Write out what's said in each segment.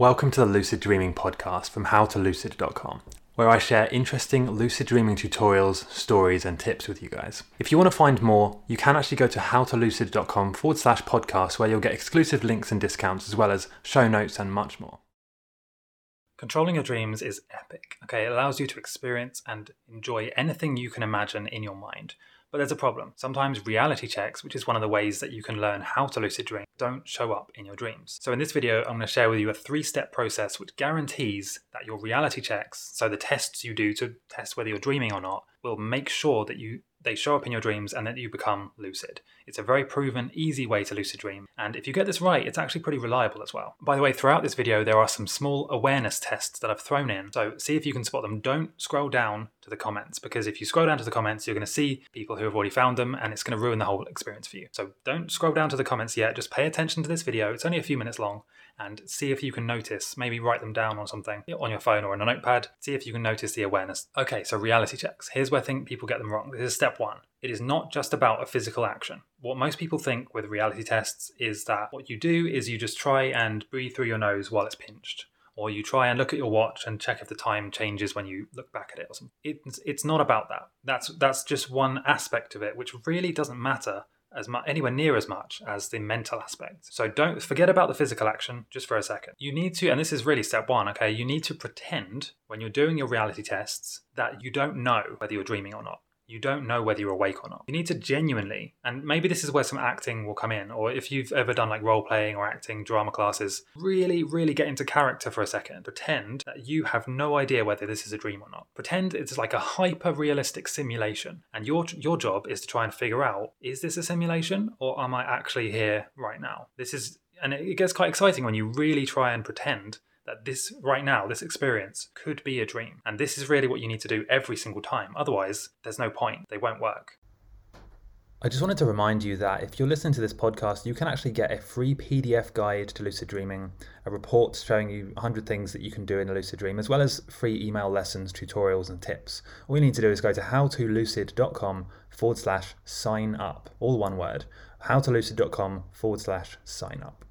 Welcome to the Lucid Dreaming podcast from howtolucid.com, where I share interesting lucid dreaming tutorials, stories, and tips with you guys. If you want to find more, you can actually go to howtolucid.com forward slash podcast, where you'll get exclusive links and discounts, as well as show notes and much more. Controlling your dreams is epic. Okay, it allows you to experience and enjoy anything you can imagine in your mind. But there's a problem. Sometimes reality checks, which is one of the ways that you can learn how to lucid dream, don't show up in your dreams. So in this video, I'm going to share with you a three-step process which guarantees that your reality checks, so the tests you do to test whether you're dreaming or not, will make sure that you they show up in your dreams and that you become lucid. It's a very proven, easy way to lucid dream. And if you get this right, it's actually pretty reliable as well. By the way, throughout this video, there are some small awareness tests that I've thrown in. So see if you can spot them. Don't scroll down to the comments because if you scroll down to the comments, you're going to see people who have already found them and it's going to ruin the whole experience for you. So don't scroll down to the comments yet. Just pay attention to this video. It's only a few minutes long and see if you can notice, maybe write them down on something on your phone or on a notepad. See if you can notice the awareness. Okay, so reality checks. Here's where I think people get them wrong. This is step one. It is not just about a physical action. What most people think with reality tests is that what you do is you just try and breathe through your nose while it's pinched or you try and look at your watch and check if the time changes when you look back at it or something. It's, it's not about that. That's that's just one aspect of it, which really doesn't matter as much anywhere near as much as the mental aspect. So don't forget about the physical action just for a second. You need to, and this is really step one, okay, you need to pretend when you're doing your reality tests that you don't know whether you're dreaming or not you don't know whether you're awake or not. You need to genuinely, and maybe this is where some acting will come in, or if you've ever done like role playing or acting drama classes, really, really get into character for a second. Pretend that you have no idea whether this is a dream or not. Pretend it's like a hyper realistic simulation, and your your job is to try and figure out is this a simulation or am I actually here right now? This is and it gets quite exciting when you really try and pretend that this right now, this experience could be a dream. And this is really what you need to do every single time. Otherwise, there's no point. They won't work. I just wanted to remind you that if you're listening to this podcast, you can actually get a free PDF guide to lucid dreaming, a report showing you 100 things that you can do in a lucid dream, as well as free email lessons, tutorials, and tips. All you need to do is go to howtolucid.com forward slash sign up, all one word, howtolucid.com forward slash sign up.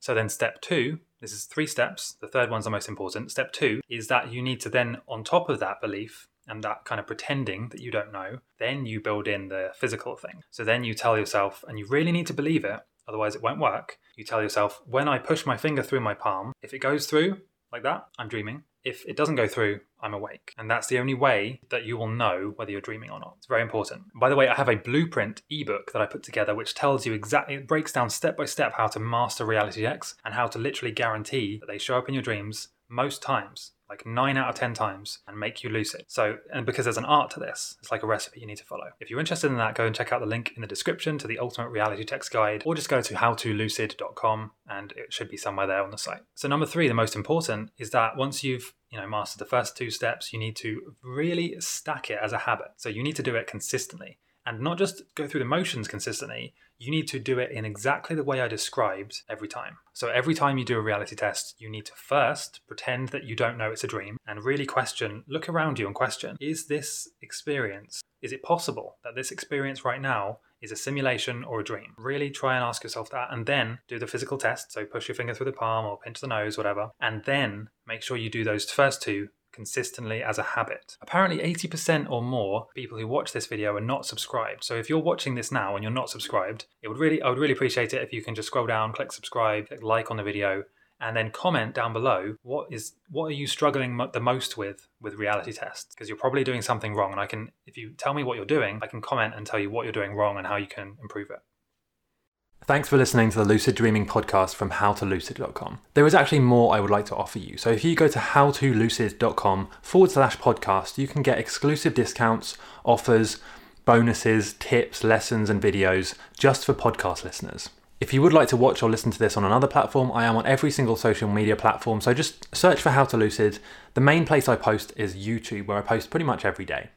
So then, step two this is three steps. The third one's the most important. Step two is that you need to then, on top of that belief and that kind of pretending that you don't know, then you build in the physical thing. So then you tell yourself, and you really need to believe it, otherwise it won't work. You tell yourself, when I push my finger through my palm, if it goes through like that, I'm dreaming if it doesn't go through, I'm awake. And that's the only way that you will know whether you're dreaming or not. It's very important. By the way, I have a blueprint ebook that I put together which tells you exactly, it breaks down step by step how to master reality checks and how to literally guarantee that they show up in your dreams most times like nine out of 10 times and make you lucid. So, and because there's an art to this, it's like a recipe you need to follow. If you're interested in that, go and check out the link in the description to the Ultimate Reality Tests Guide, or just go to howtolucid.com and it should be somewhere there on the site. So, number three, the most important, is that once you've you know mastered the first two steps, you need to really stack it as a habit. So, you need to do it consistently and not just go through the motions consistently, you need to do it in exactly the way I described every time. So every time you do a reality test, you need to first pretend that you don't know it's a dream and really question, look around you and question, is this experience, is it possible that this experience right now is a simulation or a dream? Really try and ask yourself that and then do the physical test. So push your finger through the palm or pinch the nose, whatever. And then make sure you do those first two consistently as a habit. Apparently 80% or more people who watch this video are not subscribed. So if you're watching this now and you're not subscribed, it would really I would really appreciate it if you can just scroll down, click subscribe, click like on the video and then comment down below what is what are you struggling the most with with reality tests because you're probably doing something wrong and I can if you tell me what you're doing, I can comment and tell you what you're doing wrong and how you can improve it. Thanks for listening to the Lucid Dreaming podcast from howtolucid.com. There is actually more I would like to offer you. So if you go to howtolucid.com forward slash podcast, you can get exclusive discounts, offers, bonuses, tips, lessons, and videos just for podcast listeners. If you would like to watch or listen to this on another platform, I am on every single social media platform. So just search for How to Lucid. The main place I post is YouTube, where I post pretty much every day.